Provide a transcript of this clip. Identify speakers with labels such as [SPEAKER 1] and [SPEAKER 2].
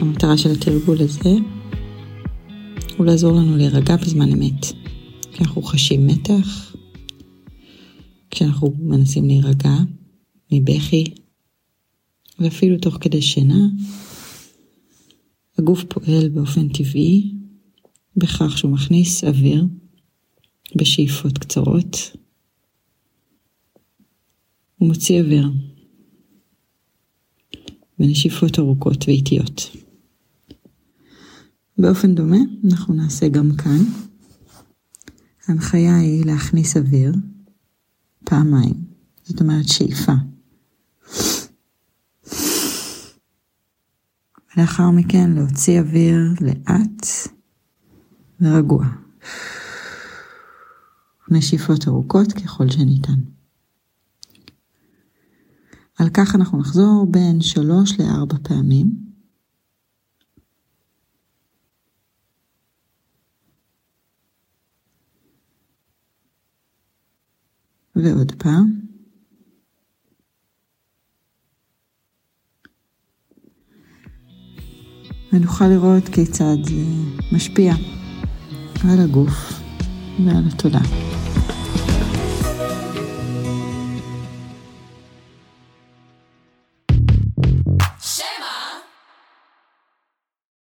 [SPEAKER 1] המטרה של התרגול הזה הוא לעזור לנו להירגע בזמן אמת. כשאנחנו חשים מתח, כשאנחנו מנסים להירגע מבכי, ואפילו תוך כדי שינה, הגוף פועל באופן טבעי בכך שהוא מכניס אוויר בשאיפות קצרות ומוציא אוויר בנשיפות ארוכות ואיטיות. באופן דומה אנחנו נעשה גם כאן. ההנחיה היא להכניס אוויר פעמיים, זאת אומרת שאיפה. ולאחר מכן להוציא אוויר לאט ורגוע. נשיפות ארוכות ככל שניתן. על כך אנחנו נחזור בין שלוש לארבע פעמים. ועוד פעם. ונוכל לראות כיצד זה משפיע על הגוף ועל התודעה.